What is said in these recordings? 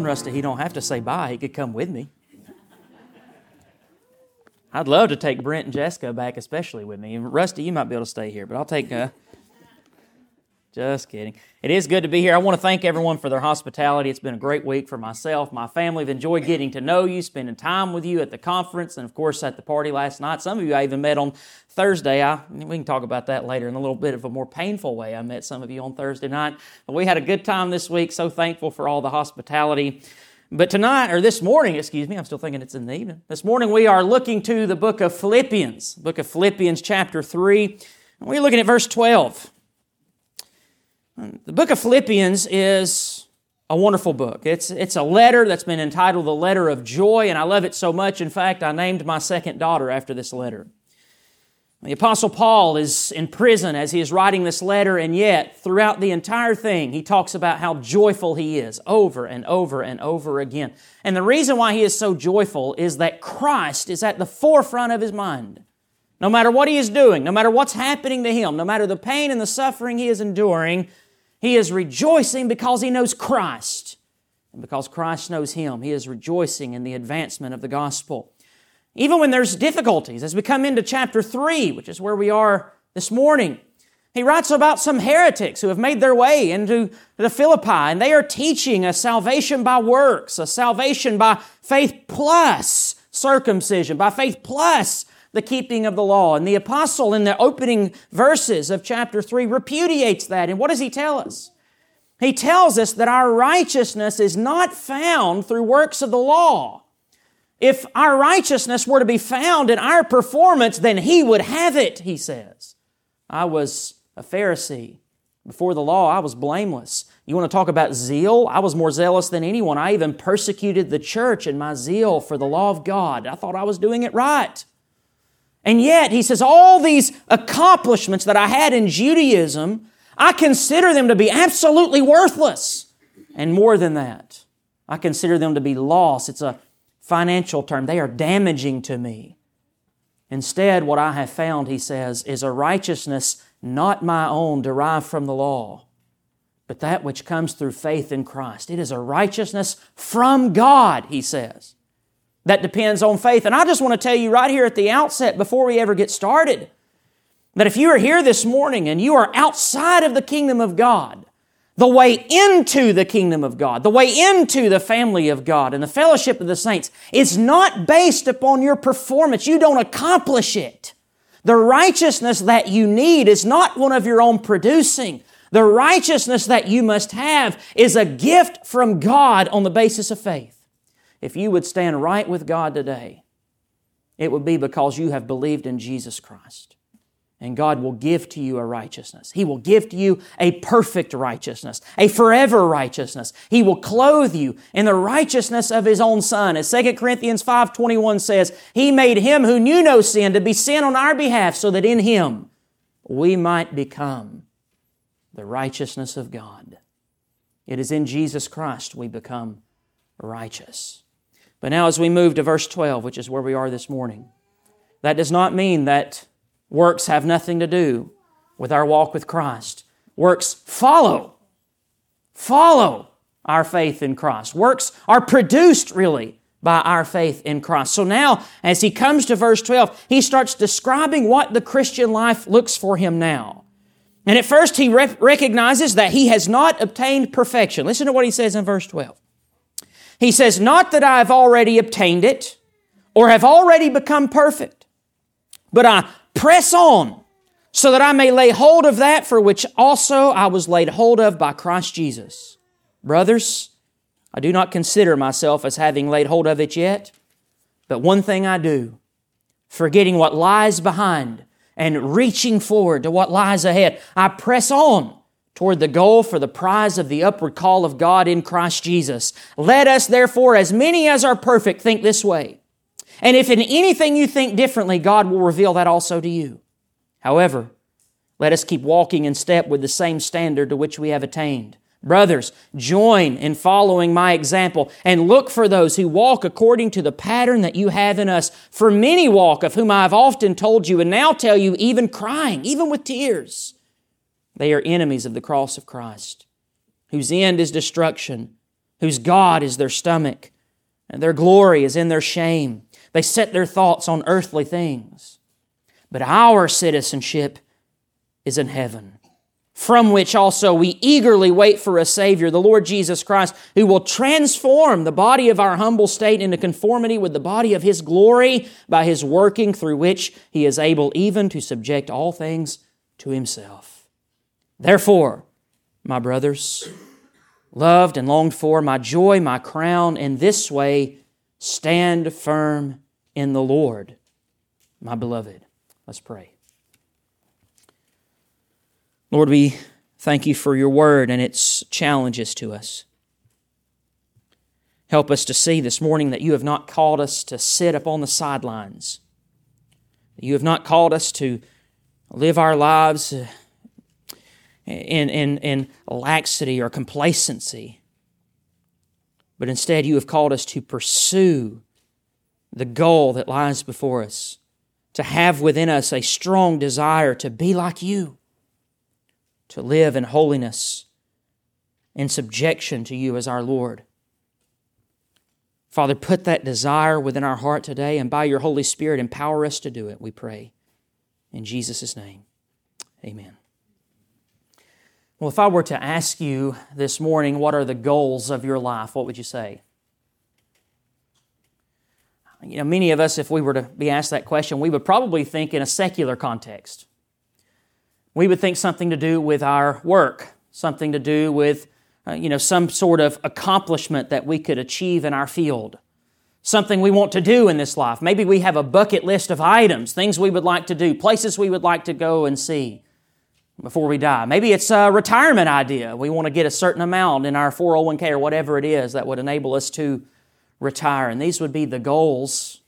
telling Rusty he don't have to say bye. He could come with me. I'd love to take Brent and Jessica back, especially with me. Rusty, you might be able to stay here, but I'll take. Uh, just kidding. It is good to be here. I want to thank everyone for their hospitality. It's been a great week for myself, my family. I've enjoyed getting to know you, spending time with you at the conference, and of course at the party last night. Some of you I even met on Thursday. I, we can talk about that later in a little bit of a more painful way. I met some of you on Thursday night. But we had a good time this week. So thankful for all the hospitality. But tonight, or this morning, excuse me, I'm still thinking it's in the evening. This morning we are looking to the book of Philippians, book of Philippians, chapter 3. We're looking at verse 12. The book of Philippians is a wonderful book. It's, it's a letter that's been entitled The Letter of Joy, and I love it so much. In fact, I named my second daughter after this letter. The Apostle Paul is in prison as he is writing this letter, and yet, throughout the entire thing, he talks about how joyful he is over and over and over again. And the reason why he is so joyful is that Christ is at the forefront of his mind. No matter what he is doing, no matter what's happening to him, no matter the pain and the suffering he is enduring, he is rejoicing because he knows Christ. And because Christ knows him, he is rejoicing in the advancement of the gospel. Even when there's difficulties, as we come into chapter 3, which is where we are this morning, he writes about some heretics who have made their way into the Philippi, and they are teaching a salvation by works, a salvation by faith plus circumcision, by faith plus the keeping of the law. And the apostle in the opening verses of chapter 3 repudiates that. And what does he tell us? He tells us that our righteousness is not found through works of the law. If our righteousness were to be found in our performance, then he would have it, he says. I was a Pharisee. Before the law, I was blameless. You want to talk about zeal? I was more zealous than anyone. I even persecuted the church in my zeal for the law of God. I thought I was doing it right. And yet, he says, all these accomplishments that I had in Judaism, I consider them to be absolutely worthless. And more than that, I consider them to be loss. It's a financial term. They are damaging to me. Instead, what I have found, he says, is a righteousness not my own derived from the law, but that which comes through faith in Christ. It is a righteousness from God, he says that depends on faith. And I just want to tell you right here at the outset, before we ever get started, that if you are here this morning and you are outside of the kingdom of God, the way into the kingdom of God, the way into the family of God and the fellowship of the saints is not based upon your performance. You don't accomplish it. The righteousness that you need is not one of your own producing. The righteousness that you must have is a gift from God on the basis of faith. If you would stand right with God today, it would be because you have believed in Jesus Christ. And God will give to you a righteousness. He will give to you a perfect righteousness, a forever righteousness. He will clothe you in the righteousness of His own Son. As 2 Corinthians 5.21 says, He made Him who knew no sin to be sin on our behalf so that in Him we might become the righteousness of God. It is in Jesus Christ we become righteous. But now, as we move to verse 12, which is where we are this morning, that does not mean that works have nothing to do with our walk with Christ. Works follow, follow our faith in Christ. Works are produced, really, by our faith in Christ. So now, as he comes to verse 12, he starts describing what the Christian life looks for him now. And at first, he re- recognizes that he has not obtained perfection. Listen to what he says in verse 12. He says, Not that I have already obtained it or have already become perfect, but I press on so that I may lay hold of that for which also I was laid hold of by Christ Jesus. Brothers, I do not consider myself as having laid hold of it yet, but one thing I do, forgetting what lies behind and reaching forward to what lies ahead, I press on toward the goal for the prize of the upward call of God in Christ Jesus. Let us therefore, as many as are perfect, think this way. And if in anything you think differently, God will reveal that also to you. However, let us keep walking in step with the same standard to which we have attained. Brothers, join in following my example and look for those who walk according to the pattern that you have in us. For many walk, of whom I have often told you and now tell you, even crying, even with tears they are enemies of the cross of Christ, whose end is destruction, whose God is their stomach, and their glory is in their shame. They set their thoughts on earthly things. But our citizenship is in heaven, from which also we eagerly wait for a Savior, the Lord Jesus Christ, who will transform the body of our humble state into conformity with the body of His glory by His working, through which He is able even to subject all things to Himself. Therefore, my brothers, loved and longed for, my joy, my crown, in this way stand firm in the Lord, my beloved. Let's pray. Lord, we thank you for your word and its challenges to us. Help us to see this morning that you have not called us to sit upon the sidelines. You have not called us to live our lives in, in, in laxity or complacency. But instead, you have called us to pursue the goal that lies before us, to have within us a strong desire to be like you, to live in holiness, in subjection to you as our Lord. Father, put that desire within our heart today, and by your Holy Spirit, empower us to do it, we pray. In Jesus' name, amen. Well, if I were to ask you this morning, what are the goals of your life, what would you say? You know, many of us, if we were to be asked that question, we would probably think in a secular context. We would think something to do with our work, something to do with, uh, you know, some sort of accomplishment that we could achieve in our field, something we want to do in this life. Maybe we have a bucket list of items, things we would like to do, places we would like to go and see before we die. Maybe it's a retirement idea. We want to get a certain amount in our 401k or whatever it is that would enable us to retire. And these would be the goals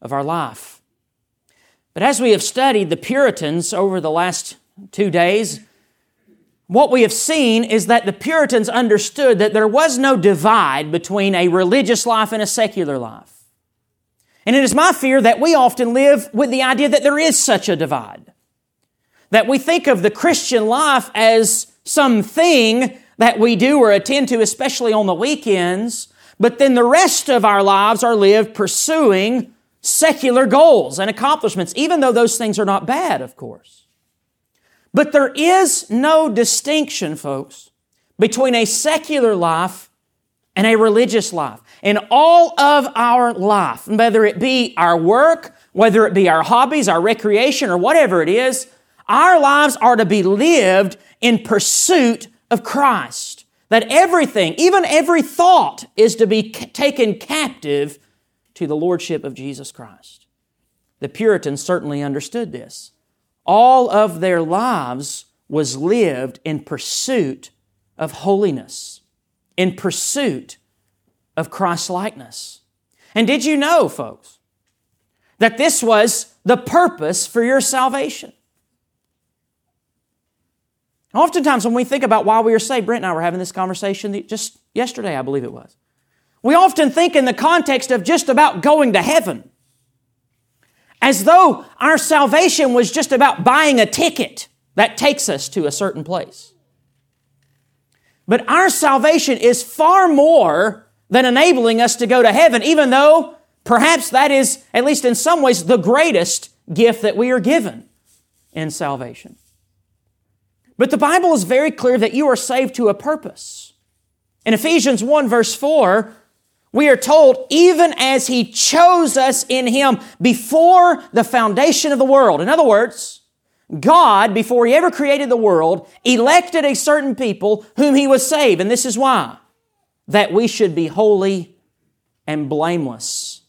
of our life. But as we have studied the Puritans over the last two days, what we have seen is that the Puritans understood that there was no divide between a religious life and a secular life. And it is my fear that we often live with the idea that there is such a divide that we think of the Christian life as something that we do or attend to, especially on the weekends, but then the rest of our lives are lived pursuing secular goals and accomplishments, even though those things are not bad, of course. But there is no distinction, folks, between a secular life and a religious life. In all of our life, whether it be our work, whether it be our hobbies, our recreation, or whatever it is, our lives are to be lived in pursuit of Christ. That everything, even every thought, is to be taken captive to the Lordship of Jesus Christ. The Puritans certainly understood this. All of their lives was lived in pursuit of holiness, in pursuit of Christ likeness. And did you know, folks, that this was the purpose for your salvation? Oftentimes, when we think about why we are saved, Brent and I were having this conversation just yesterday, I believe it was. We often think in the context of just about going to heaven, as though our salvation was just about buying a ticket that takes us to a certain place. But our salvation is far more than enabling us to go to heaven, even though perhaps that is, at least in some ways, the greatest gift that we are given in salvation. But the Bible is very clear that you are saved to a purpose. In Ephesians 1 verse 4, we are told, even as He chose us in Him before the foundation of the world. In other words, God, before He ever created the world, elected a certain people whom He was saved. And this is why. That we should be holy and blameless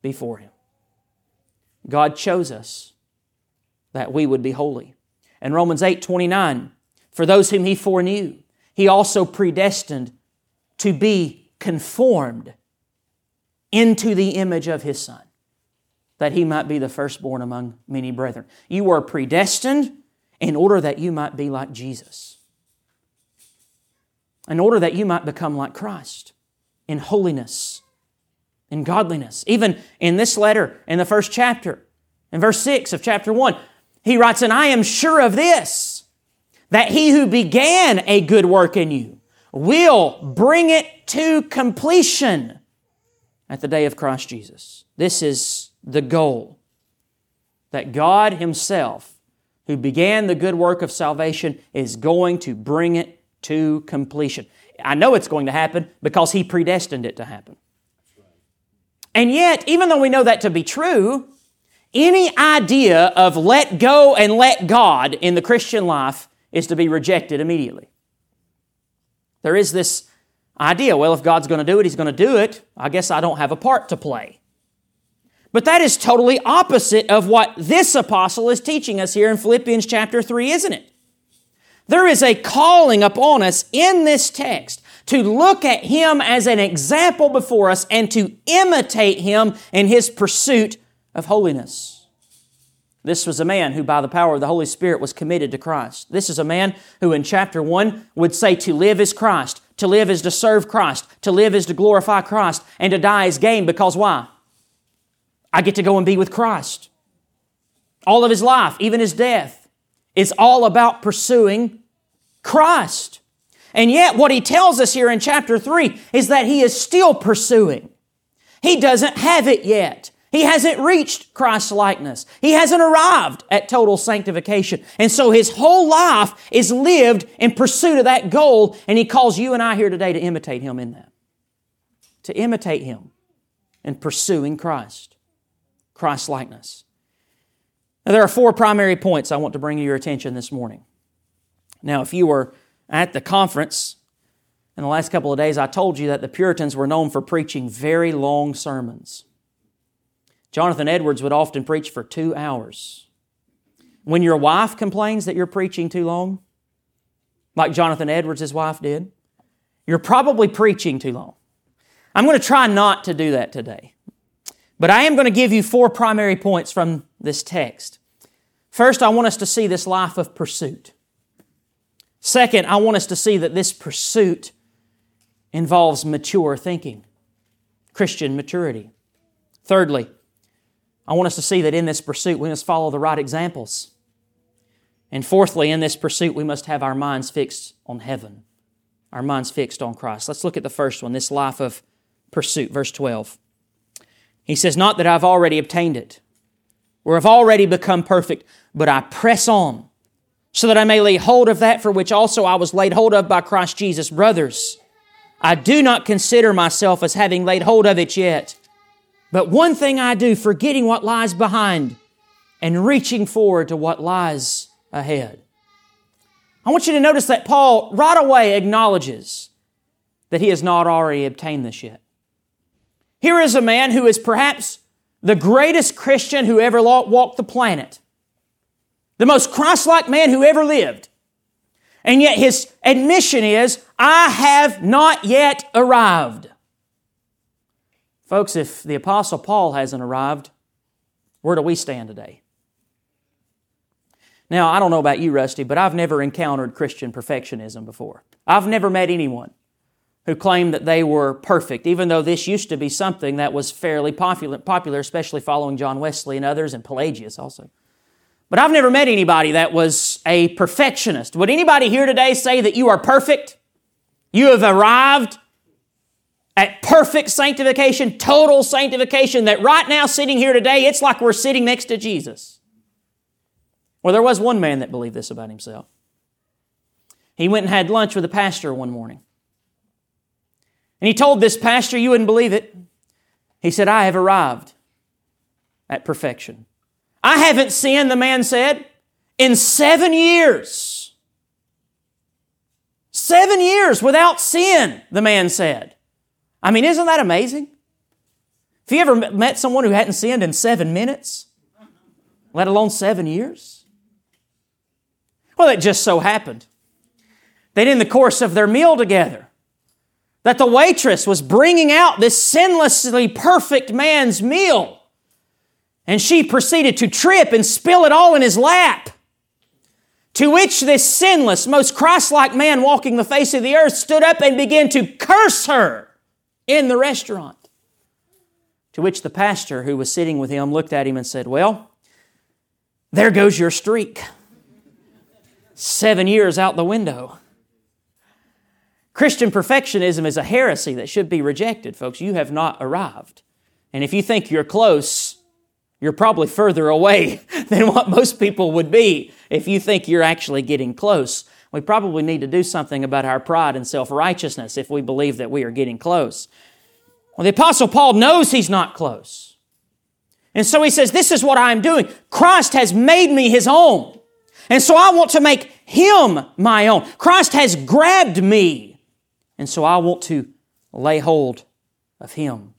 before Him. God chose us that we would be holy. And Romans 8 29, for those whom he foreknew, he also predestined to be conformed into the image of his Son, that he might be the firstborn among many brethren. You were predestined in order that you might be like Jesus, in order that you might become like Christ in holiness, in godliness. Even in this letter, in the first chapter, in verse 6 of chapter 1, he writes, And I am sure of this, that he who began a good work in you will bring it to completion at the day of Christ Jesus. This is the goal that God Himself, who began the good work of salvation, is going to bring it to completion. I know it's going to happen because He predestined it to happen. And yet, even though we know that to be true, any idea of let go and let God in the Christian life is to be rejected immediately. There is this idea well, if God's going to do it, He's going to do it. I guess I don't have a part to play. But that is totally opposite of what this apostle is teaching us here in Philippians chapter 3, isn't it? There is a calling upon us in this text to look at Him as an example before us and to imitate Him in His pursuit of holiness. This was a man who, by the power of the Holy Spirit, was committed to Christ. This is a man who, in chapter 1, would say to live is Christ, to live is to serve Christ, to live is to glorify Christ, and to die is gain because why? I get to go and be with Christ. All of his life, even his death, is all about pursuing Christ. And yet, what he tells us here in chapter 3 is that he is still pursuing. He doesn't have it yet. He hasn't reached Christ's likeness. He hasn't arrived at total sanctification. And so his whole life is lived in pursuit of that goal, and he calls you and I here today to imitate him in that. To imitate him in pursuing Christ, Christ's likeness. Now, there are four primary points I want to bring to your attention this morning. Now, if you were at the conference in the last couple of days, I told you that the Puritans were known for preaching very long sermons. Jonathan Edwards would often preach for two hours. When your wife complains that you're preaching too long, like Jonathan Edwards' wife did, you're probably preaching too long. I'm going to try not to do that today. But I am going to give you four primary points from this text. First, I want us to see this life of pursuit. Second, I want us to see that this pursuit involves mature thinking, Christian maturity. Thirdly, I want us to see that in this pursuit we must follow the right examples. And fourthly, in this pursuit we must have our minds fixed on heaven, our minds fixed on Christ. Let's look at the first one, this life of pursuit, verse 12. He says, Not that I've already obtained it, or have already become perfect, but I press on, so that I may lay hold of that for which also I was laid hold of by Christ Jesus. Brothers, I do not consider myself as having laid hold of it yet. But one thing I do, forgetting what lies behind and reaching forward to what lies ahead. I want you to notice that Paul right away acknowledges that he has not already obtained this yet. Here is a man who is perhaps the greatest Christian who ever walked the planet, the most Christ like man who ever lived. And yet his admission is, I have not yet arrived. Folks, if the Apostle Paul hasn't arrived, where do we stand today? Now, I don't know about you, Rusty, but I've never encountered Christian perfectionism before. I've never met anyone who claimed that they were perfect, even though this used to be something that was fairly popular, especially following John Wesley and others, and Pelagius also. But I've never met anybody that was a perfectionist. Would anybody here today say that you are perfect? You have arrived at perfect sanctification, total sanctification, that right now, sitting here today, it's like we're sitting next to Jesus. Well, there was one man that believed this about himself. He went and had lunch with a pastor one morning. And he told this pastor, you wouldn't believe it. He said, I have arrived at perfection. I haven't sinned, the man said, in seven years. Seven years without sin, the man said. I mean, isn't that amazing? Have you ever met someone who hadn't sinned in seven minutes, let alone seven years? Well, it just so happened that in the course of their meal together, that the waitress was bringing out this sinlessly perfect man's meal. And she proceeded to trip and spill it all in his lap. To which this sinless, most Christ like man walking the face of the earth stood up and began to curse her in the restaurant. To which the pastor who was sitting with him looked at him and said, Well, there goes your streak. Seven years out the window. Christian perfectionism is a heresy that should be rejected, folks. You have not arrived. And if you think you're close, you're probably further away than what most people would be if you think you're actually getting close. We probably need to do something about our pride and self righteousness if we believe that we are getting close. Well, the Apostle Paul knows he's not close. And so he says, This is what I'm doing. Christ has made me his own. And so I want to make him my own. Christ has grabbed me. And so I want to lay hold of him.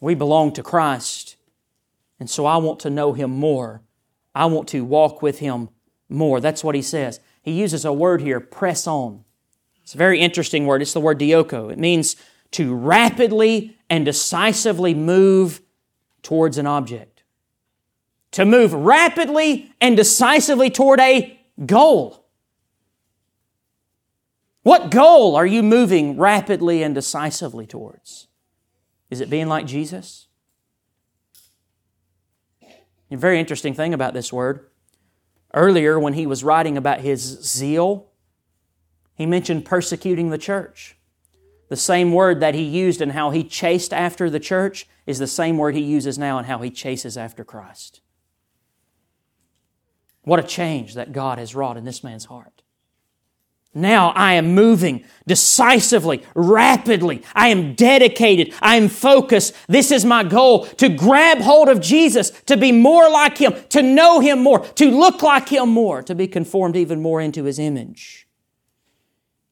We belong to Christ. And so I want to know him more. I want to walk with him more. That's what he says. He uses a word here, press on. It's a very interesting word. It's the word dioko. It means to rapidly and decisively move towards an object. To move rapidly and decisively toward a goal. What goal are you moving rapidly and decisively towards? Is it being like Jesus? A very interesting thing about this word. Earlier, when he was writing about his zeal, he mentioned persecuting the church. The same word that he used in how he chased after the church is the same word he uses now in how he chases after Christ. What a change that God has wrought in this man's heart. Now I am moving decisively, rapidly. I am dedicated. I am focused. This is my goal to grab hold of Jesus, to be more like Him, to know Him more, to look like Him more, to be conformed even more into His image.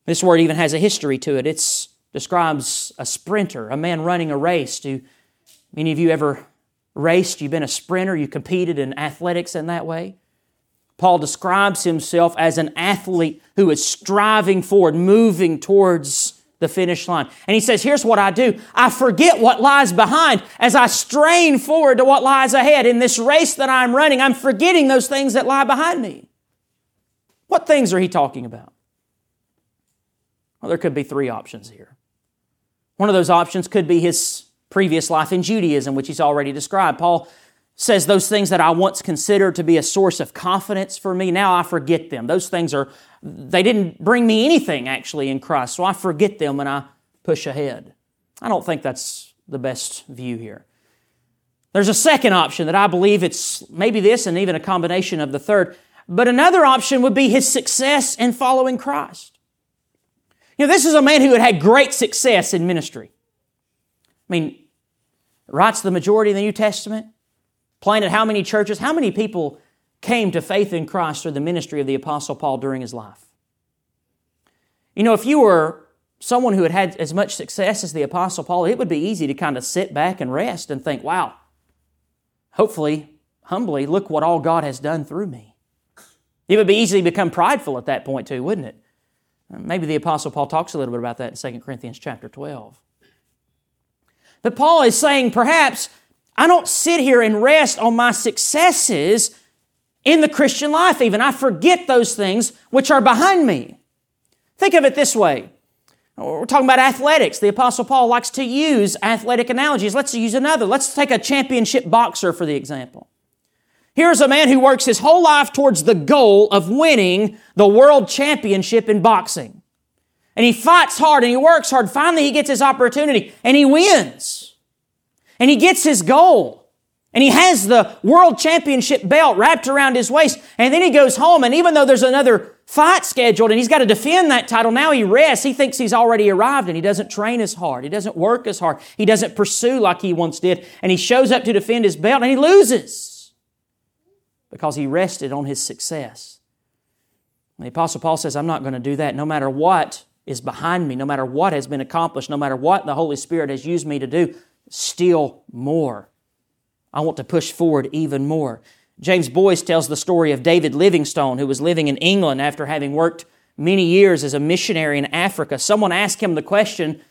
This word even has a history to it. It describes a sprinter, a man running a race. Do many of you ever raced? You've been a sprinter, you competed in athletics in that way? Paul describes himself as an athlete who is striving forward, moving towards the finish line. And he says, Here's what I do I forget what lies behind as I strain forward to what lies ahead. In this race that I'm running, I'm forgetting those things that lie behind me. What things are he talking about? Well, there could be three options here. One of those options could be his previous life in Judaism, which he's already described. Paul says those things that I once considered to be a source of confidence for me, now I forget them. Those things are, they didn't bring me anything actually in Christ, so I forget them and I push ahead. I don't think that's the best view here. There's a second option that I believe it's maybe this and even a combination of the third. But another option would be his success in following Christ. You know, this is a man who had had great success in ministry. I mean, writes the majority of the New Testament, planted how many churches? How many people came to faith in Christ through the ministry of the Apostle Paul during his life? You know, if you were someone who had had as much success as the Apostle Paul, it would be easy to kind of sit back and rest and think, wow, hopefully, humbly, look what all God has done through me. It would be easy to become prideful at that point, too, wouldn't it? Maybe the Apostle Paul talks a little bit about that in 2 Corinthians chapter 12. But Paul is saying perhaps I don't sit here and rest on my successes in the Christian life, even. I forget those things which are behind me. Think of it this way. We're talking about athletics. The Apostle Paul likes to use athletic analogies. Let's use another. Let's take a championship boxer for the example. Here's a man who works his whole life towards the goal of winning the world championship in boxing. And he fights hard and he works hard. Finally, he gets his opportunity and he wins and he gets his goal. And he has the world championship belt wrapped around his waist. And then he goes home. And even though there's another fight scheduled and he's got to defend that title, now he rests. He thinks he's already arrived and he doesn't train as hard. He doesn't work as hard. He doesn't pursue like he once did. And he shows up to defend his belt and he loses because he rested on his success. And the Apostle Paul says, I'm not going to do that no matter what is behind me, no matter what has been accomplished, no matter what the Holy Spirit has used me to do still more. I want to push forward even more. James Boice tells the story of David Livingstone, who was living in England after having worked many years as a missionary in Africa. Someone asked him the question,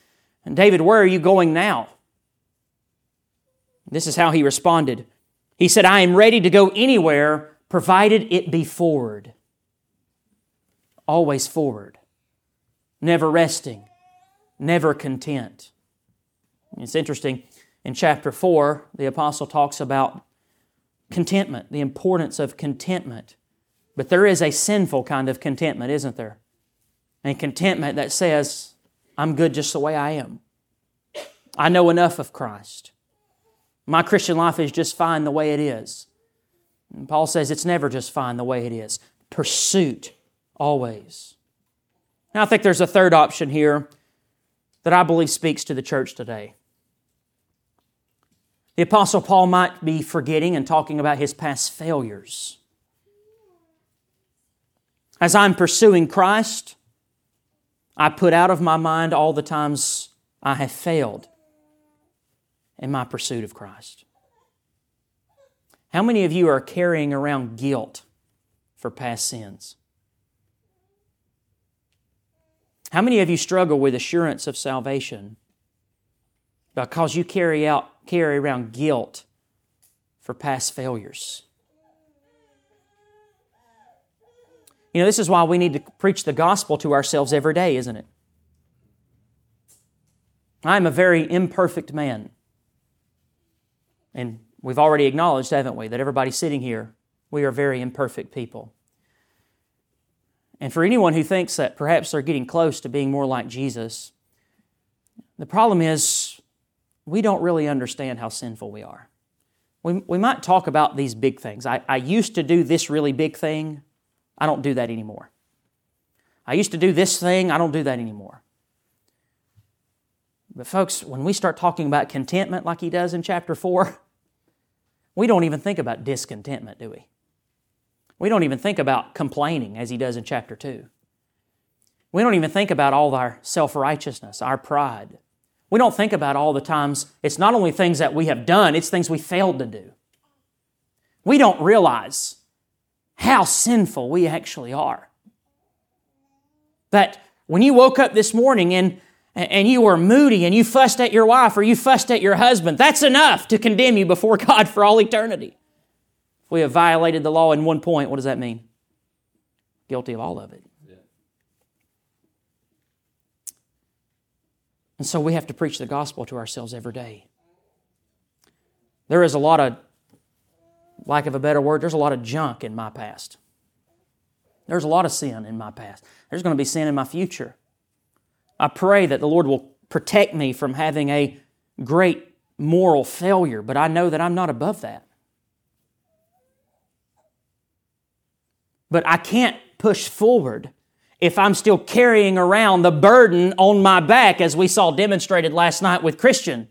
and David, where are you going now? This is how he responded. He said, I am ready to go anywhere provided it be forward. Always forward. Never resting. Never content. It's interesting. In chapter 4, the apostle talks about contentment, the importance of contentment. But there is a sinful kind of contentment, isn't there? and contentment that says, I'm good just the way I am. I know enough of Christ. My Christian life is just fine the way it is. And Paul says it's never just fine the way it is. Pursuit, always. Now, I think there's a third option here that I believe speaks to the church today. The Apostle Paul might be forgetting and talking about his past failures. As I'm pursuing Christ, I put out of my mind all the times I have failed in my pursuit of Christ. How many of you are carrying around guilt for past sins? How many of you struggle with assurance of salvation because you carry out carry around guilt for past failures? You know, this is why we need to preach the gospel to ourselves every day, isn't it? I'm a very imperfect man. And we've already acknowledged, haven't we, that everybody sitting here, we are very imperfect people. And for anyone who thinks that perhaps they're getting close to being more like Jesus, the problem is we don't really understand how sinful we are. We, we might talk about these big things. I, I used to do this really big thing, I don't do that anymore. I used to do this thing, I don't do that anymore. But, folks, when we start talking about contentment like he does in chapter 4, we don't even think about discontentment, do we? We don't even think about complaining as he does in chapter 2. We don't even think about all our self righteousness, our pride. We don't think about all the times it's not only things that we have done, it's things we failed to do. We don't realize how sinful we actually are. That when you woke up this morning and and you were moody and you fussed at your wife or you fussed at your husband, that's enough to condemn you before God for all eternity. If we have violated the law in one point, what does that mean? Guilty of all of it. And so we have to preach the gospel to ourselves every day. There is a lot of, lack of a better word, there's a lot of junk in my past. There's a lot of sin in my past. There's going to be sin in my future. I pray that the Lord will protect me from having a great moral failure, but I know that I'm not above that. But I can't push forward if I'm still carrying around the burden on my back, as we saw demonstrated last night with Christian.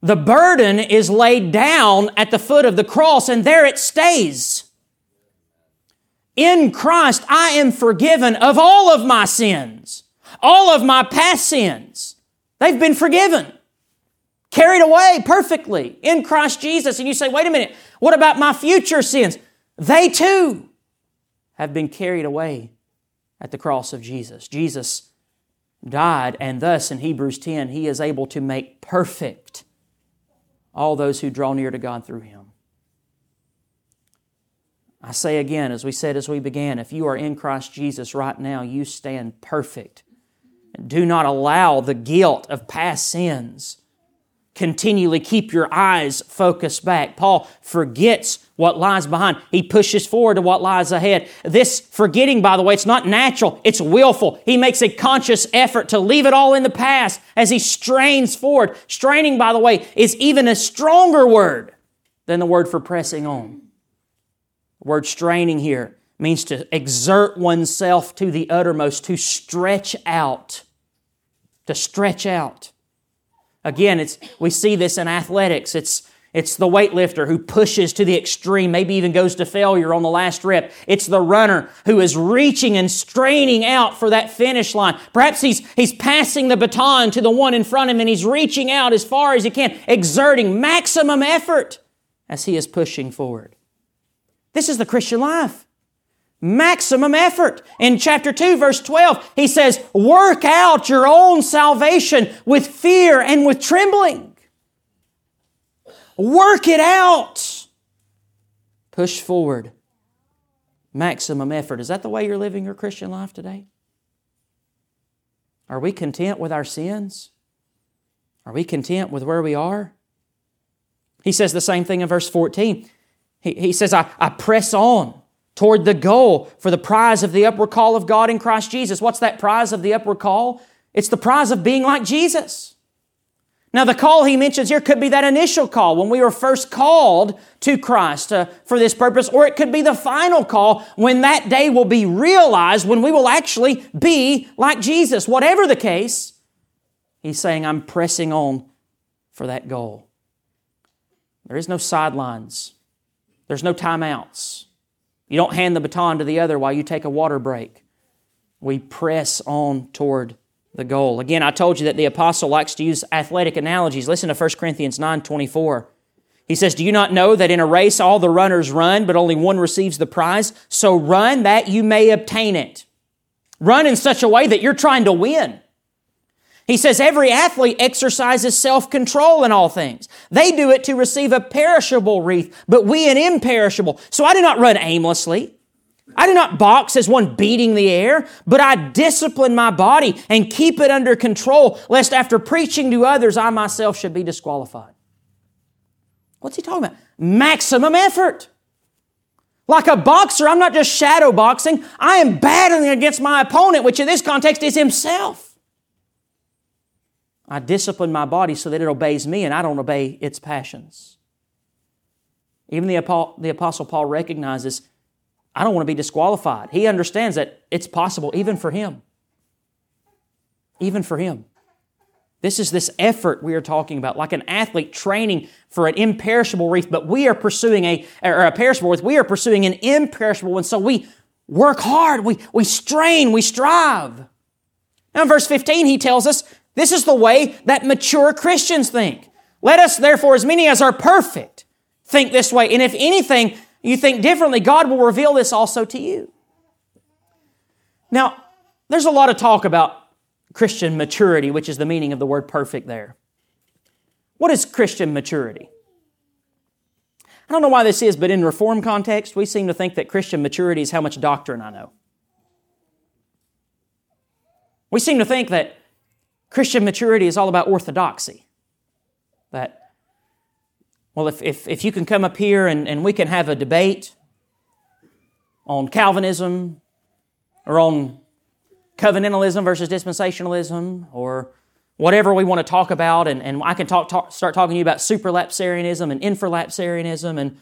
The burden is laid down at the foot of the cross, and there it stays. In Christ, I am forgiven of all of my sins, all of my past sins. They've been forgiven, carried away perfectly in Christ Jesus. And you say, wait a minute, what about my future sins? They too have been carried away at the cross of Jesus. Jesus died, and thus in Hebrews 10, He is able to make perfect all those who draw near to God through Him. I say again, as we said as we began, if you are in Christ Jesus right now, you stand perfect. And do not allow the guilt of past sins continually keep your eyes focused back. Paul forgets what lies behind. He pushes forward to what lies ahead. This forgetting, by the way, it's not natural, it's willful. He makes a conscious effort to leave it all in the past as he strains forward. Straining, by the way, is even a stronger word than the word for pressing on. The word straining here means to exert oneself to the uttermost, to stretch out. To stretch out. Again, it's, we see this in athletics. It's, it's the weightlifter who pushes to the extreme, maybe even goes to failure on the last rep. It's the runner who is reaching and straining out for that finish line. Perhaps he's, he's passing the baton to the one in front of him and he's reaching out as far as he can, exerting maximum effort as he is pushing forward. This is the Christian life. Maximum effort. In chapter 2, verse 12, he says, Work out your own salvation with fear and with trembling. Work it out. Push forward. Maximum effort. Is that the way you're living your Christian life today? Are we content with our sins? Are we content with where we are? He says the same thing in verse 14. He, he says, I, I press on toward the goal for the prize of the upward call of God in Christ Jesus. What's that prize of the upward call? It's the prize of being like Jesus. Now, the call he mentions here could be that initial call when we were first called to Christ uh, for this purpose, or it could be the final call when that day will be realized, when we will actually be like Jesus. Whatever the case, he's saying, I'm pressing on for that goal. There is no sidelines, there's no timeouts. You don't hand the baton to the other while you take a water break. We press on toward the goal. Again, I told you that the apostle likes to use athletic analogies. Listen to 1 Corinthians 9 24. He says, Do you not know that in a race all the runners run, but only one receives the prize? So run that you may obtain it. Run in such a way that you're trying to win. He says every athlete exercises self control in all things. They do it to receive a perishable wreath, but we an imperishable. So I do not run aimlessly. I do not box as one beating the air, but I discipline my body and keep it under control, lest after preaching to others, I myself should be disqualified. What's he talking about? Maximum effort. Like a boxer, I'm not just shadow boxing, I am battling against my opponent, which in this context is himself. I discipline my body so that it obeys me and I don't obey its passions. Even the, Apostle Paul recognizes I don't want to be disqualified. He understands that it's possible even for him. Even for him. This is this effort we are talking about, like an athlete training for an imperishable wreath, but we are pursuing a, or a perishable wreath. We are pursuing an imperishable one. So we work hard, we, we strain, we strive. Now in verse 15, he tells us this is the way that mature Christians think. Let us therefore, as many as are perfect, think this way. And if anything you think differently, God will reveal this also to you. Now, there's a lot of talk about Christian maturity, which is the meaning of the word perfect there. What is Christian maturity? I don't know why this is, but in reform context, we seem to think that Christian maturity is how much doctrine I know. We seem to think that Christian maturity is all about orthodoxy. That well, if, if, if you can come up here and, and we can have a debate on Calvinism or on covenantalism versus dispensationalism or whatever we want to talk about, and, and I can talk, talk, start talking to you about supralapsarianism and infralapsarianism and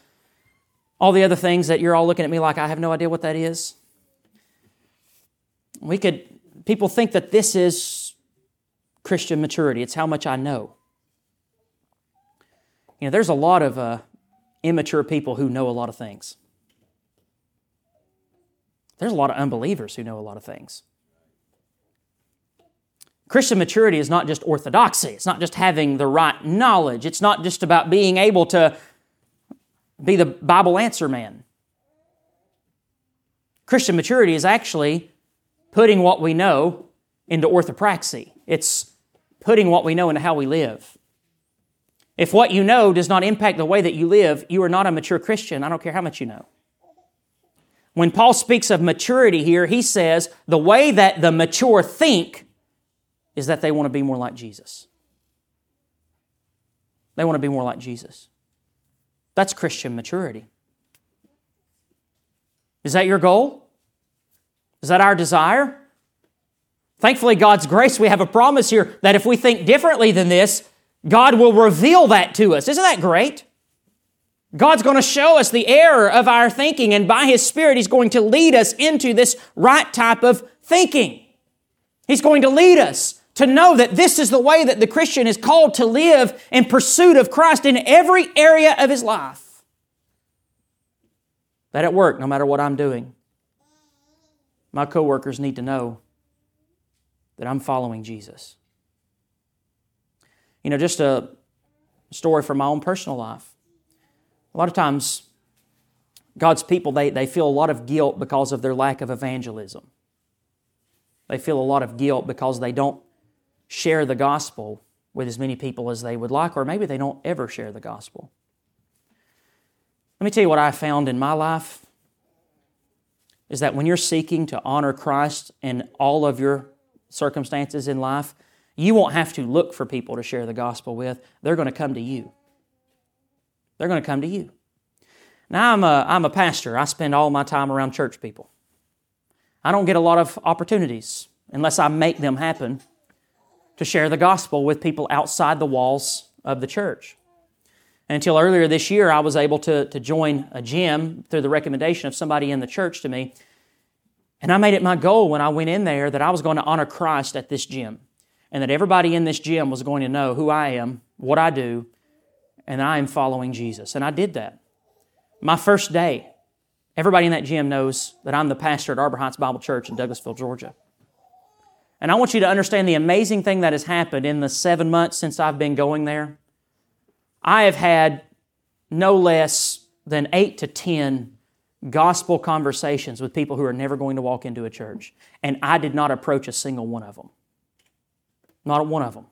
all the other things that you're all looking at me like I have no idea what that is. We could, people think that this is Christian maturity. It's how much I know. You know, there's a lot of uh, immature people who know a lot of things. There's a lot of unbelievers who know a lot of things. Christian maturity is not just orthodoxy. It's not just having the right knowledge. It's not just about being able to be the Bible answer man. Christian maturity is actually putting what we know into orthopraxy. It's putting what we know into how we live. If what you know does not impact the way that you live, you are not a mature Christian. I don't care how much you know. When Paul speaks of maturity here, he says the way that the mature think is that they want to be more like Jesus. They want to be more like Jesus. That's Christian maturity. Is that your goal? Is that our desire? Thankfully, God's grace, we have a promise here that if we think differently than this, God will reveal that to us. Isn't that great? God's going to show us the error of our thinking, and by His Spirit, He's going to lead us into this right type of thinking. He's going to lead us to know that this is the way that the Christian is called to live in pursuit of Christ in every area of his life. That at work, no matter what I'm doing, my coworkers need to know that I'm following Jesus. You know, just a story from my own personal life. A lot of times, God's people, they, they feel a lot of guilt because of their lack of evangelism. They feel a lot of guilt because they don't share the gospel with as many people as they would like, or maybe they don't ever share the gospel. Let me tell you what I found in my life is that when you're seeking to honor Christ in all of your circumstances in life, you won't have to look for people to share the gospel with. They're going to come to you. They're going to come to you. Now, I'm a, I'm a pastor. I spend all my time around church people. I don't get a lot of opportunities unless I make them happen to share the gospel with people outside the walls of the church. Until earlier this year, I was able to, to join a gym through the recommendation of somebody in the church to me. And I made it my goal when I went in there that I was going to honor Christ at this gym and that everybody in this gym was going to know who I am, what I do, and I am following Jesus. And I did that. My first day, everybody in that gym knows that I'm the pastor at Arbor Heights Bible Church in Douglasville, Georgia. And I want you to understand the amazing thing that has happened in the seven months since I've been going there. I have had no less than eight to ten gospel conversations with people who are never going to walk into a church. And I did not approach a single one of them. Not one of them.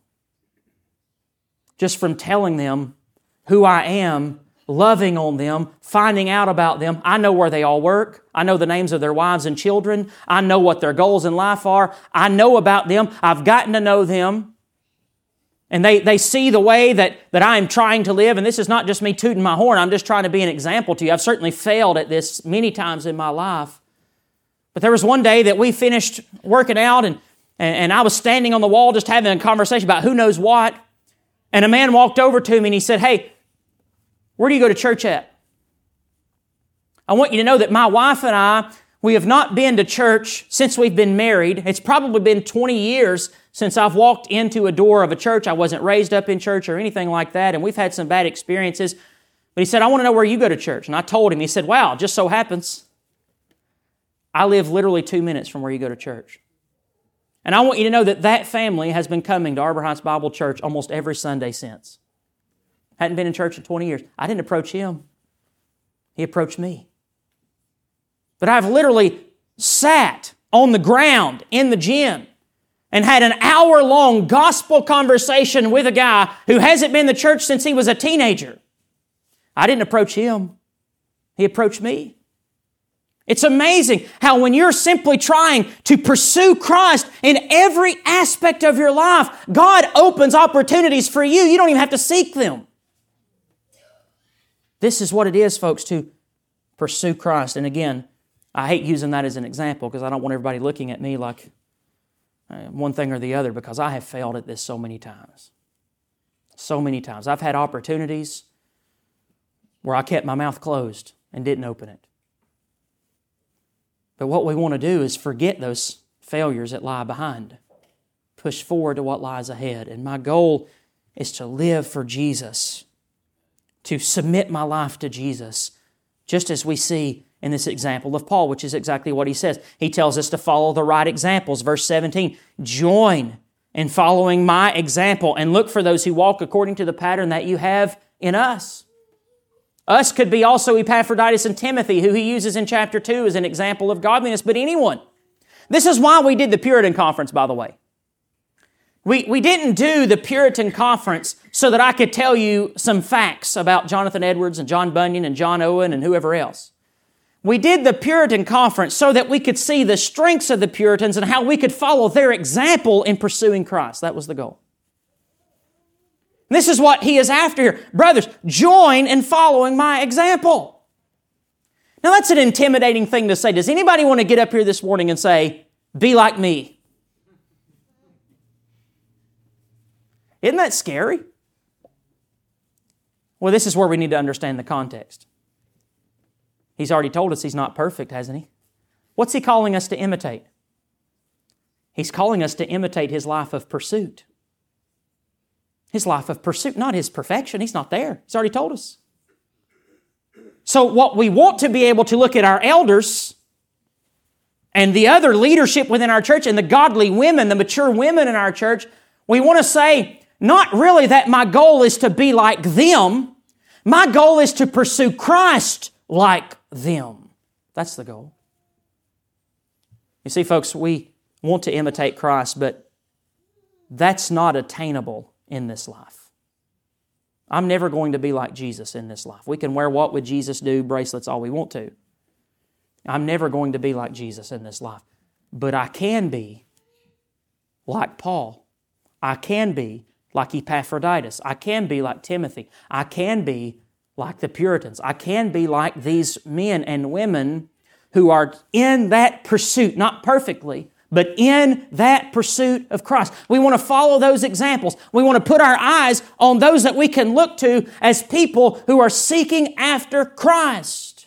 Just from telling them who I am, loving on them, finding out about them. I know where they all work. I know the names of their wives and children. I know what their goals in life are. I know about them. I've gotten to know them. And they, they see the way that, that I'm trying to live. And this is not just me tooting my horn. I'm just trying to be an example to you. I've certainly failed at this many times in my life. But there was one day that we finished working out and, and, and I was standing on the wall just having a conversation about who knows what. And a man walked over to me and he said, Hey, where do you go to church at? I want you to know that my wife and I, we have not been to church since we've been married. It's probably been 20 years since I've walked into a door of a church. I wasn't raised up in church or anything like that, and we've had some bad experiences. But he said, I want to know where you go to church. And I told him, he said, Wow, just so happens. I live literally two minutes from where you go to church. And I want you to know that that family has been coming to Arbor Heights Bible Church almost every Sunday since. Hadn't been in church in 20 years. I didn't approach him, he approached me. But I've literally sat on the ground in the gym and had an hour long gospel conversation with a guy who hasn't been the church since he was a teenager. I didn't approach him, he approached me. It's amazing how when you're simply trying to pursue Christ in every aspect of your life, God opens opportunities for you. You don't even have to seek them. This is what it is, folks, to pursue Christ. And again, I hate using that as an example because I don't want everybody looking at me like uh, one thing or the other because I have failed at this so many times. So many times. I've had opportunities where I kept my mouth closed and didn't open it. But what we want to do is forget those failures that lie behind, push forward to what lies ahead. And my goal is to live for Jesus, to submit my life to Jesus, just as we see in this example of Paul, which is exactly what he says. He tells us to follow the right examples. Verse 17 Join in following my example and look for those who walk according to the pattern that you have in us. Us could be also Epaphroditus and Timothy, who he uses in chapter 2 as an example of godliness, but anyone. This is why we did the Puritan Conference, by the way. We, we didn't do the Puritan Conference so that I could tell you some facts about Jonathan Edwards and John Bunyan and John Owen and whoever else. We did the Puritan Conference so that we could see the strengths of the Puritans and how we could follow their example in pursuing Christ. That was the goal. This is what he is after here. Brothers, join in following my example. Now that's an intimidating thing to say. Does anybody want to get up here this morning and say, be like me? Isn't that scary? Well, this is where we need to understand the context. He's already told us he's not perfect, hasn't he? What's he calling us to imitate? He's calling us to imitate his life of pursuit. His life of pursuit, not his perfection. He's not there. He's already told us. So, what we want to be able to look at our elders and the other leadership within our church and the godly women, the mature women in our church, we want to say, not really that my goal is to be like them. My goal is to pursue Christ like them. That's the goal. You see, folks, we want to imitate Christ, but that's not attainable in this life. I'm never going to be like Jesus in this life. We can wear what would Jesus do bracelets all we want to. I'm never going to be like Jesus in this life. But I can be like Paul. I can be like Epaphroditus. I can be like Timothy. I can be like the Puritans. I can be like these men and women who are in that pursuit, not perfectly, but in that pursuit of Christ. We want to follow those examples. We want to put our eyes on those that we can look to as people who are seeking after Christ.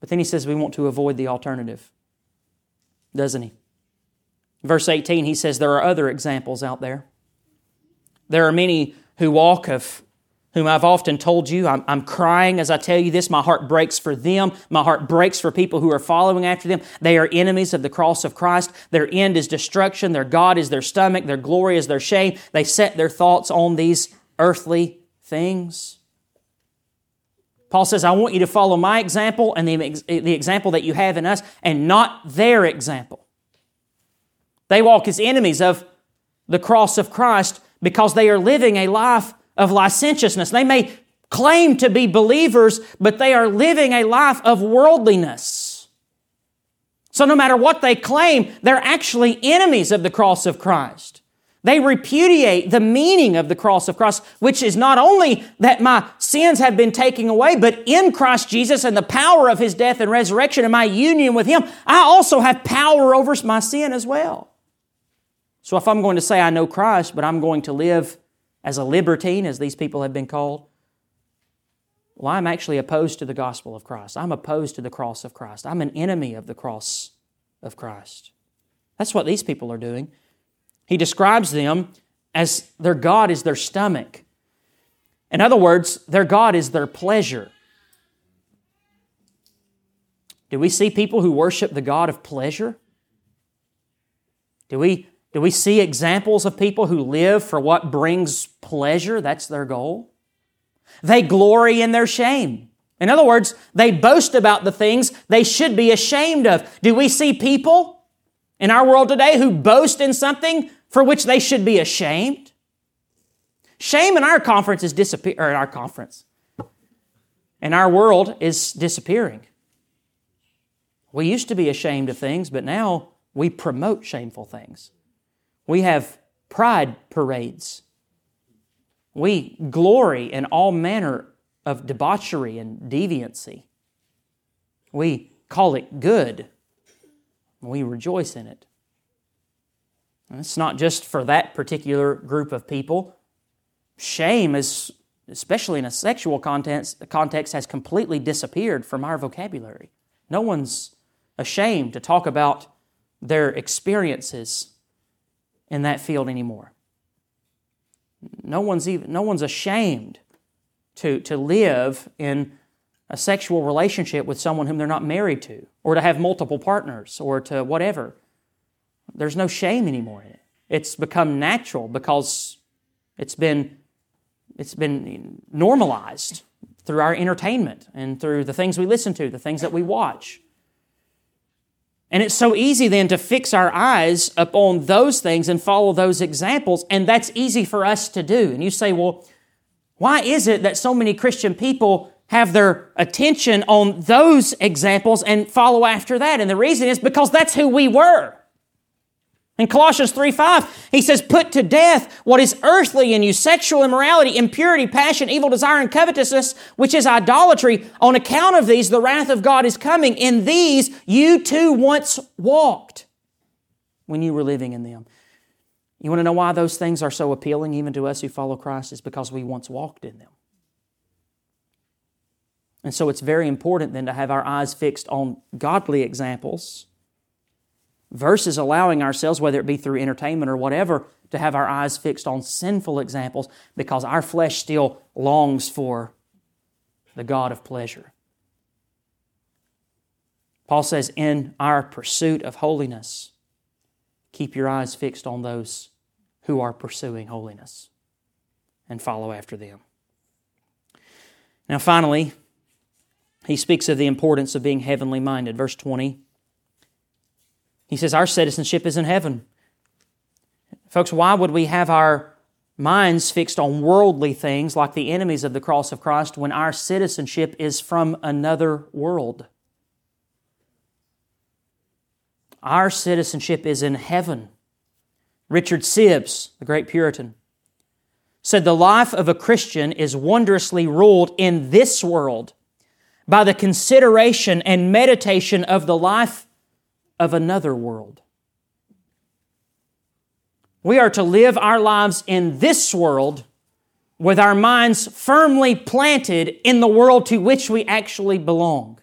But then he says we want to avoid the alternative, doesn't he? Verse 18, he says there are other examples out there. There are many who walk of whom I've often told you. I'm, I'm, crying as I tell you this. My heart breaks for them. My heart breaks for people who are following after them. They are enemies of the cross of Christ. Their end is destruction. Their God is their stomach. Their glory is their shame. They set their thoughts on these earthly things. Paul says, I want you to follow my example and the, the example that you have in us and not their example. They walk as enemies of the cross of Christ because they are living a life of licentiousness. They may claim to be believers, but they are living a life of worldliness. So no matter what they claim, they're actually enemies of the cross of Christ. They repudiate the meaning of the cross of Christ, which is not only that my sins have been taken away, but in Christ Jesus and the power of His death and resurrection and my union with Him, I also have power over my sin as well. So if I'm going to say I know Christ, but I'm going to live as a libertine, as these people have been called? Well, I'm actually opposed to the gospel of Christ. I'm opposed to the cross of Christ. I'm an enemy of the cross of Christ. That's what these people are doing. He describes them as their God is their stomach. In other words, their God is their pleasure. Do we see people who worship the God of pleasure? Do we do we see examples of people who live for what brings pleasure? That's their goal. They glory in their shame. In other words, they boast about the things they should be ashamed of. Do we see people in our world today who boast in something for which they should be ashamed? Shame in our conference is disappearing, or in our conference, in our world is disappearing. We used to be ashamed of things, but now we promote shameful things. We have pride parades. We glory in all manner of debauchery and deviancy. We call it good. We rejoice in it. And it's not just for that particular group of people. Shame is, especially in a sexual context, context has completely disappeared from our vocabulary. No one's ashamed to talk about their experiences in that field anymore. No one's even no one's ashamed to, to live in a sexual relationship with someone whom they're not married to, or to have multiple partners, or to whatever. There's no shame anymore in it. It's become natural because it's been it's been normalized through our entertainment and through the things we listen to, the things that we watch. And it's so easy then to fix our eyes upon those things and follow those examples, and that's easy for us to do. And you say, well, why is it that so many Christian people have their attention on those examples and follow after that? And the reason is because that's who we were. In Colossians 3 5, he says, Put to death what is earthly in you sexual immorality, impurity, passion, evil desire, and covetousness, which is idolatry. On account of these, the wrath of God is coming. In these, you too once walked when you were living in them. You want to know why those things are so appealing even to us who follow Christ? Is because we once walked in them. And so it's very important then to have our eyes fixed on godly examples versus allowing ourselves, whether it be through entertainment or whatever, to have our eyes fixed on sinful examples because our flesh still longs for the God of pleasure. Paul says, in our pursuit of holiness, keep your eyes fixed on those who are pursuing holiness and follow after them. Now, finally, he speaks of the importance of being heavenly minded. Verse 20 he says, Our citizenship is in heaven. Folks, why would we have our minds fixed on worldly things like the enemies of the cross of Christ when our citizenship is from another world? Our citizenship is in heaven. Richard Sibbes, the great Puritan, said the life of a Christian is wondrously ruled in this world by the consideration and meditation of the life of another world. We are to live our lives in this world with our minds firmly planted in the world to which we actually belong.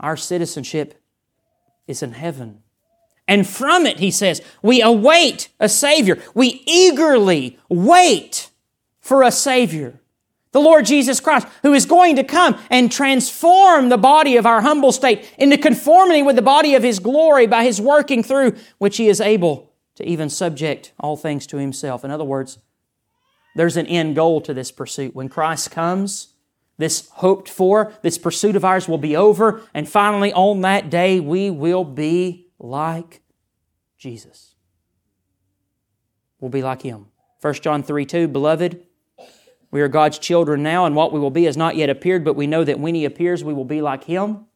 Our citizenship is in heaven. And from it, he says, we await a Savior. We eagerly wait for a Savior. The Lord Jesus Christ, who is going to come and transform the body of our humble state into conformity with the body of His glory by His working through which He is able to even subject all things to Himself. In other words, there's an end goal to this pursuit. When Christ comes, this hoped for, this pursuit of ours will be over, and finally on that day we will be like Jesus. We'll be like Him. 1 John 3 2, Beloved, we are God's children now, and what we will be has not yet appeared, but we know that when He appears, we will be like Him,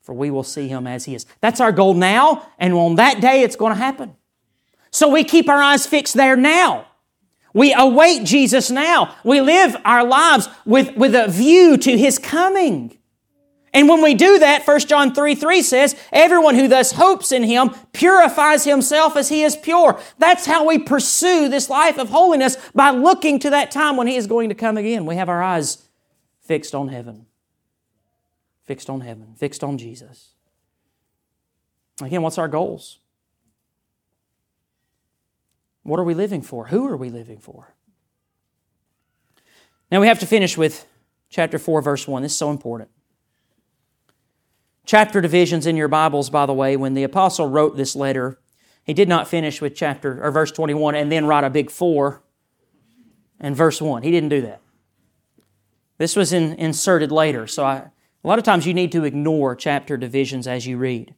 for we will see Him as He is. That's our goal now, and on that day it's going to happen. So we keep our eyes fixed there now. We await Jesus now. We live our lives with, with a view to His coming. And when we do that, 1 John 3 3 says, Everyone who thus hopes in him purifies himself as he is pure. That's how we pursue this life of holiness by looking to that time when he is going to come again. We have our eyes fixed on heaven, fixed on heaven, fixed on Jesus. Again, what's our goals? What are we living for? Who are we living for? Now we have to finish with chapter 4, verse 1. This is so important chapter divisions in your Bibles, by the way, when the apostle wrote this letter, he did not finish with chapter or verse 21 and then write a big four and verse 1. He didn't do that. This was in, inserted later. So I, a lot of times you need to ignore chapter divisions as you read.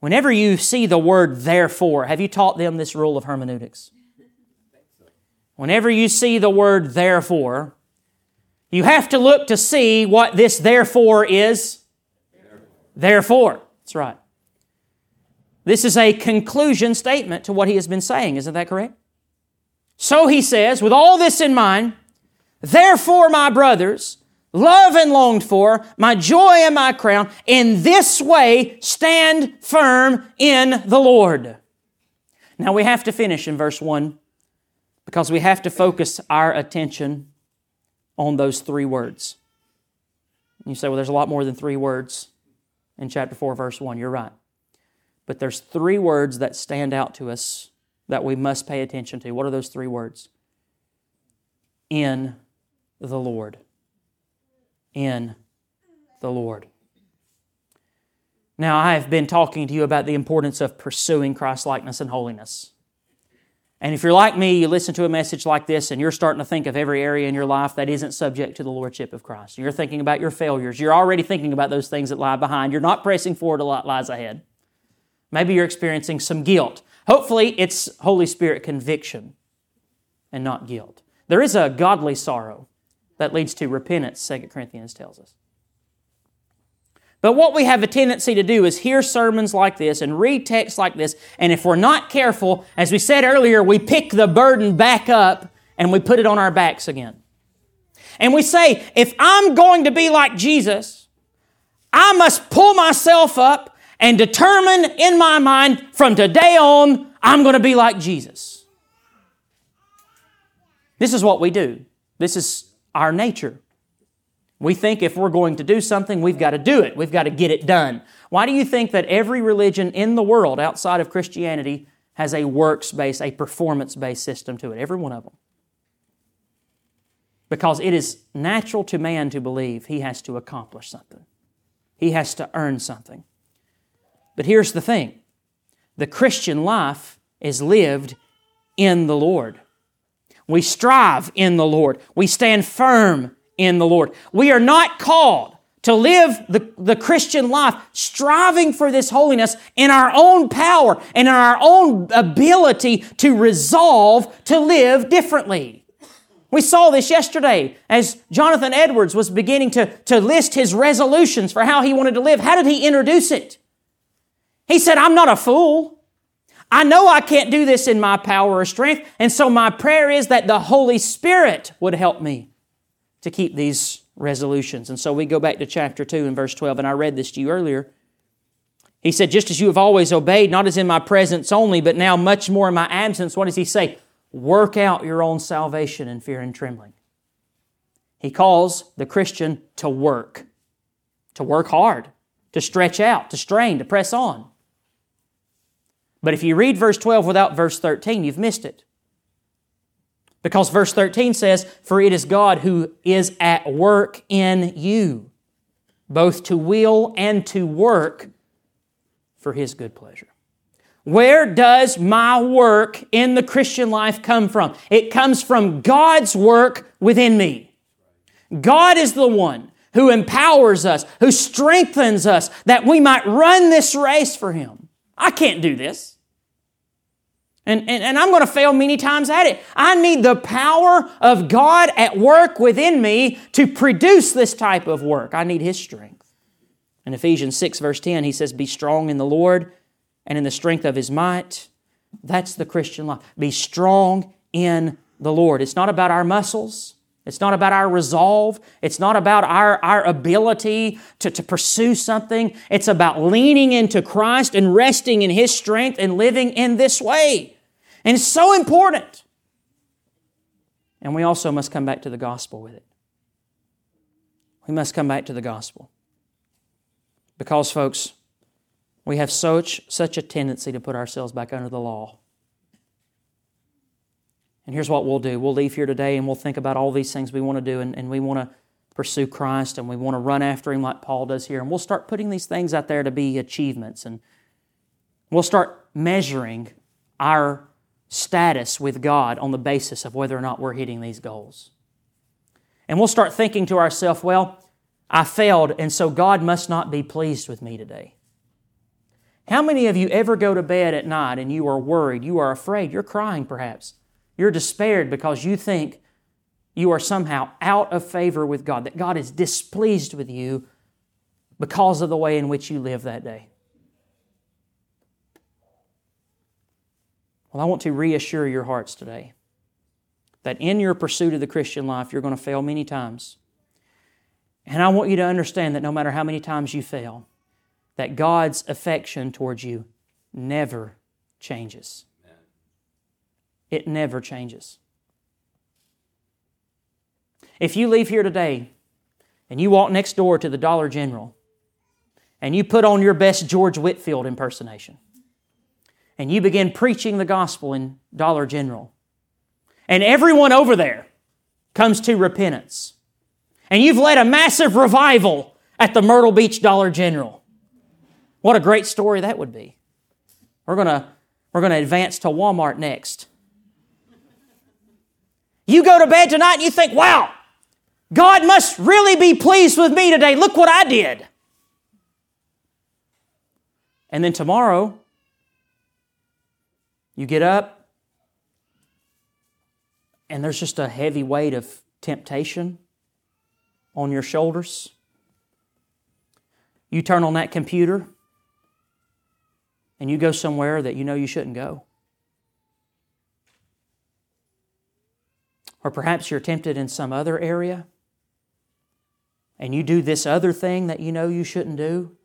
Whenever you see the word therefore, have you taught them this rule of hermeneutics? Whenever you see the word therefore, you have to look to see what this therefore is Therefore, that's right. This is a conclusion statement to what he has been saying. Isn't that correct? So he says, with all this in mind, therefore, my brothers, love and longed for, my joy and my crown, in this way stand firm in the Lord. Now we have to finish in verse 1 because we have to focus our attention on those three words. You say, well, there's a lot more than three words in chapter 4, verse 1. You're right. But there's three words that stand out to us that we must pay attention to. What are those three words? In the Lord. In the Lord. Now, I have been talking to you about the importance of pursuing Christ likeness and holiness. And if you're like me, you listen to a message like this and you're starting to think of every area in your life that isn't subject to the Lordship of Christ. You're thinking about your failures. You're already thinking about those things that lie behind. You're not pressing forward a lot lies ahead. Maybe you're experiencing some guilt. Hopefully, it's Holy Spirit conviction and not guilt. There is a godly sorrow that leads to repentance, 2 Corinthians tells us. But what we have a tendency to do is hear sermons like this and read texts like this, and if we're not careful, as we said earlier, we pick the burden back up and we put it on our backs again. And we say, if I'm going to be like Jesus, I must pull myself up and determine in my mind from today on, I'm going to be like Jesus. This is what we do. This is our nature. We think if we're going to do something, we've got to do it. We've got to get it done. Why do you think that every religion in the world outside of Christianity has a works based, a performance based system to it? Every one of them. Because it is natural to man to believe he has to accomplish something, he has to earn something. But here's the thing the Christian life is lived in the Lord. We strive in the Lord, we stand firm in the Lord. We are not called to live the, the Christian life striving for this holiness in our own power and in our own ability to resolve to live differently. We saw this yesterday as Jonathan Edwards was beginning to, to list his resolutions for how he wanted to live. How did he introduce it? He said, I'm not a fool. I know I can't do this in my power or strength, and so my prayer is that the Holy Spirit would help me to keep these resolutions. And so we go back to chapter 2 and verse 12, and I read this to you earlier. He said, Just as you have always obeyed, not as in my presence only, but now much more in my absence, what does he say? Work out your own salvation in fear and trembling. He calls the Christian to work, to work hard, to stretch out, to strain, to press on. But if you read verse 12 without verse 13, you've missed it. Because verse 13 says, For it is God who is at work in you, both to will and to work for His good pleasure. Where does my work in the Christian life come from? It comes from God's work within me. God is the one who empowers us, who strengthens us, that we might run this race for Him. I can't do this. And, and, and I'm going to fail many times at it. I need the power of God at work within me to produce this type of work. I need His strength. In Ephesians 6, verse 10, he says, Be strong in the Lord and in the strength of His might. That's the Christian life. Be strong in the Lord. It's not about our muscles. It's not about our resolve. It's not about our, our ability to, to pursue something. It's about leaning into Christ and resting in His strength and living in this way. And it's so important. And we also must come back to the gospel with it. We must come back to the gospel. Because, folks, we have such, such a tendency to put ourselves back under the law. And here's what we'll do we'll leave here today and we'll think about all these things we want to do, and, and we want to pursue Christ and we want to run after Him like Paul does here. And we'll start putting these things out there to be achievements. And we'll start measuring our status with God on the basis of whether or not we're hitting these goals. And we'll start thinking to ourselves, well, I failed, and so God must not be pleased with me today. How many of you ever go to bed at night and you are worried, you are afraid, you're crying perhaps? You're despaired because you think you are somehow out of favor with God, that God is displeased with you because of the way in which you live that day. Well, I want to reassure your hearts today that in your pursuit of the Christian life, you're going to fail many times. And I want you to understand that no matter how many times you fail, that God's affection towards you never changes. It never changes. If you leave here today and you walk next door to the Dollar General and you put on your best George Whitefield impersonation and you begin preaching the gospel in Dollar General, and everyone over there comes to repentance, and you've led a massive revival at the Myrtle Beach Dollar General, what a great story that would be. We're going to we're going to advance to Walmart next. You go to bed tonight and you think, wow, God must really be pleased with me today. Look what I did. And then tomorrow, you get up and there's just a heavy weight of temptation on your shoulders. You turn on that computer and you go somewhere that you know you shouldn't go. Or perhaps you're tempted in some other area and you do this other thing that you know you shouldn't do.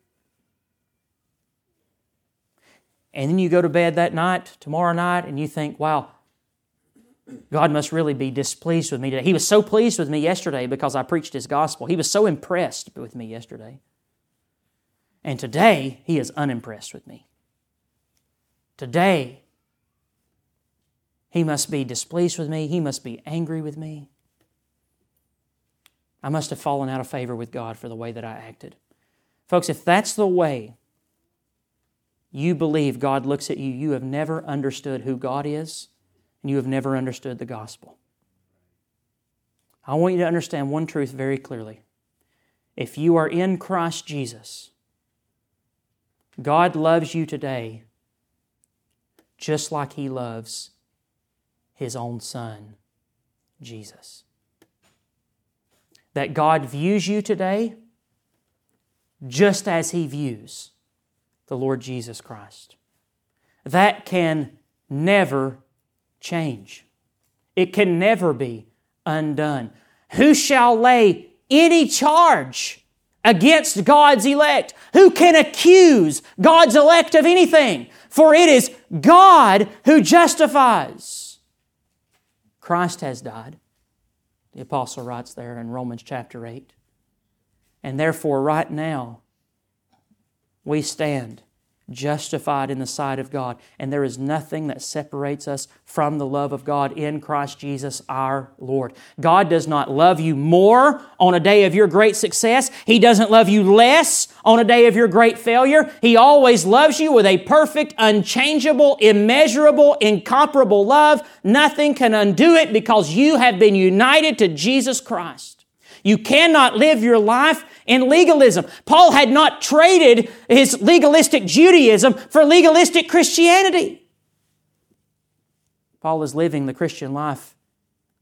And then you go to bed that night, tomorrow night, and you think, wow, God must really be displeased with me today. He was so pleased with me yesterday because I preached His gospel. He was so impressed with me yesterday. And today, He is unimpressed with me. Today, he must be displeased with me. He must be angry with me. I must have fallen out of favor with God for the way that I acted. Folks, if that's the way you believe God looks at you, you have never understood who God is and you have never understood the gospel. I want you to understand one truth very clearly. If you are in Christ Jesus, God loves you today just like He loves his own Son, Jesus. That God views you today just as He views the Lord Jesus Christ. that can never change. It can never be undone. Who shall lay any charge against God's elect? Who can accuse God's elect of anything? For it is God who justifies. Christ has died. The apostle writes there in Romans chapter 8. And therefore, right now, we stand justified in the sight of God. And there is nothing that separates us from the love of God in Christ Jesus our Lord. God does not love you more on a day of your great success. He doesn't love you less on a day of your great failure. He always loves you with a perfect, unchangeable, immeasurable, incomparable love. Nothing can undo it because you have been united to Jesus Christ. You cannot live your life in legalism. Paul had not traded his legalistic Judaism for legalistic Christianity. Paul is living the Christian life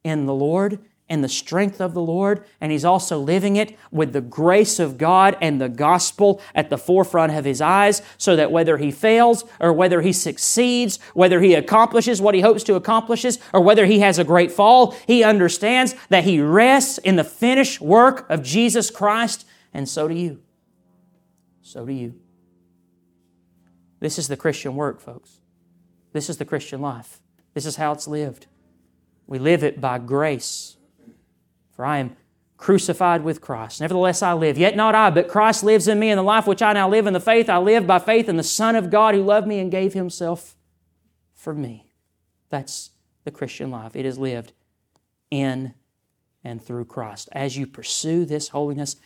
in the Lord and the strength of the Lord, and he's also living it with the grace of God and the gospel at the forefront of his eyes, so that whether he fails or whether he succeeds, whether he accomplishes what he hopes to accomplish, or whether he has a great fall, he understands that he rests in the finished work of Jesus Christ and so do you. So do you. This is the Christian work, folks. This is the Christian life. This is how it's lived. We live it by grace. For I am crucified with Christ. Nevertheless, I live. Yet not I, but Christ lives in me, and the life which I now live in the faith, I live by faith in the Son of God who loved me and gave himself for me. That's the Christian life. It is lived in and through Christ. As you pursue this holiness,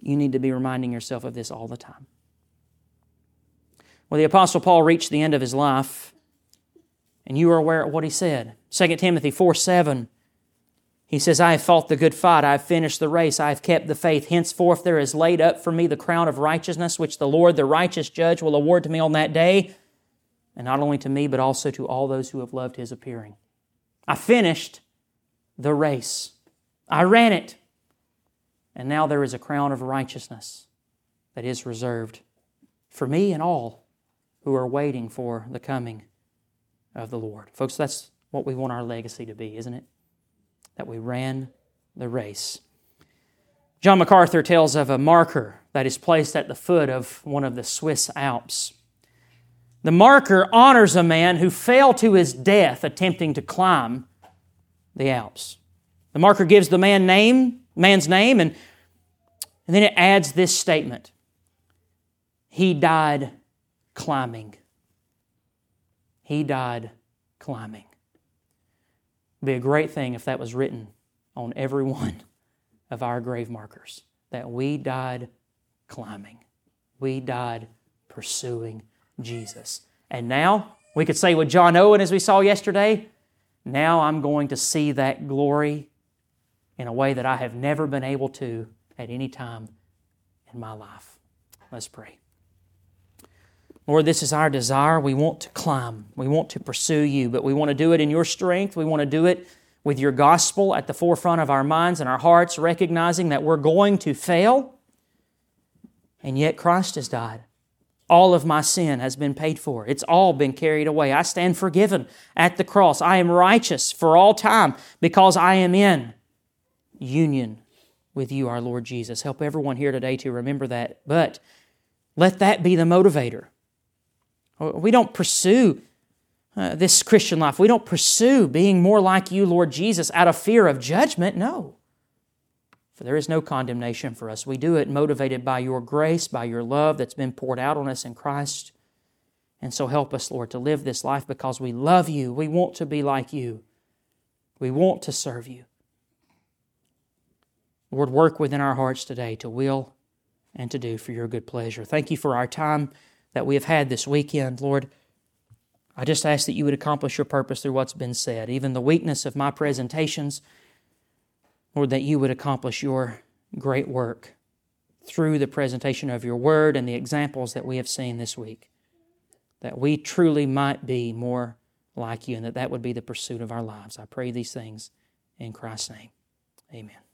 you need to be reminding yourself of this all the time. Well, the Apostle Paul reached the end of his life, and you are aware of what he said. 2 Timothy 4 7. He says, I have fought the good fight, I have finished the race, I have kept the faith. Henceforth there is laid up for me the crown of righteousness, which the Lord, the righteous judge, will award to me on that day, and not only to me, but also to all those who have loved his appearing. I finished the race. I ran it. And now there is a crown of righteousness that is reserved for me and all who are waiting for the coming of the Lord. Folks, that's what we want our legacy to be, isn't it? That we ran the race. John MacArthur tells of a marker that is placed at the foot of one of the Swiss Alps. The marker honors a man who fell to his death attempting to climb the Alps. The marker gives the man name, man's name, and, and then it adds this statement He died climbing. He died climbing. It'd be a great thing if that was written on every one of our grave markers that we died climbing. We died pursuing Jesus. And now, we could say with John Owen, as we saw yesterday, now I'm going to see that glory in a way that I have never been able to at any time in my life. Let's pray. Lord, this is our desire. We want to climb. We want to pursue you, but we want to do it in your strength. We want to do it with your gospel at the forefront of our minds and our hearts, recognizing that we're going to fail, and yet Christ has died. All of my sin has been paid for. It's all been carried away. I stand forgiven at the cross. I am righteous for all time because I am in union with you, our Lord Jesus. Help everyone here today to remember that. But let that be the motivator. We don't pursue uh, this Christian life. We don't pursue being more like you, Lord Jesus, out of fear of judgment. No. For there is no condemnation for us. We do it motivated by your grace, by your love that's been poured out on us in Christ. And so help us, Lord, to live this life because we love you. We want to be like you. We want to serve you. Lord, work within our hearts today to will and to do for your good pleasure. Thank you for our time that we have had this weekend, Lord. I just ask that you would accomplish your purpose through what's been said, even the weakness of my presentations, Lord, that you would accomplish your great work through the presentation of your word and the examples that we have seen this week. That we truly might be more like you and that that would be the pursuit of our lives. I pray these things in Christ's name. Amen.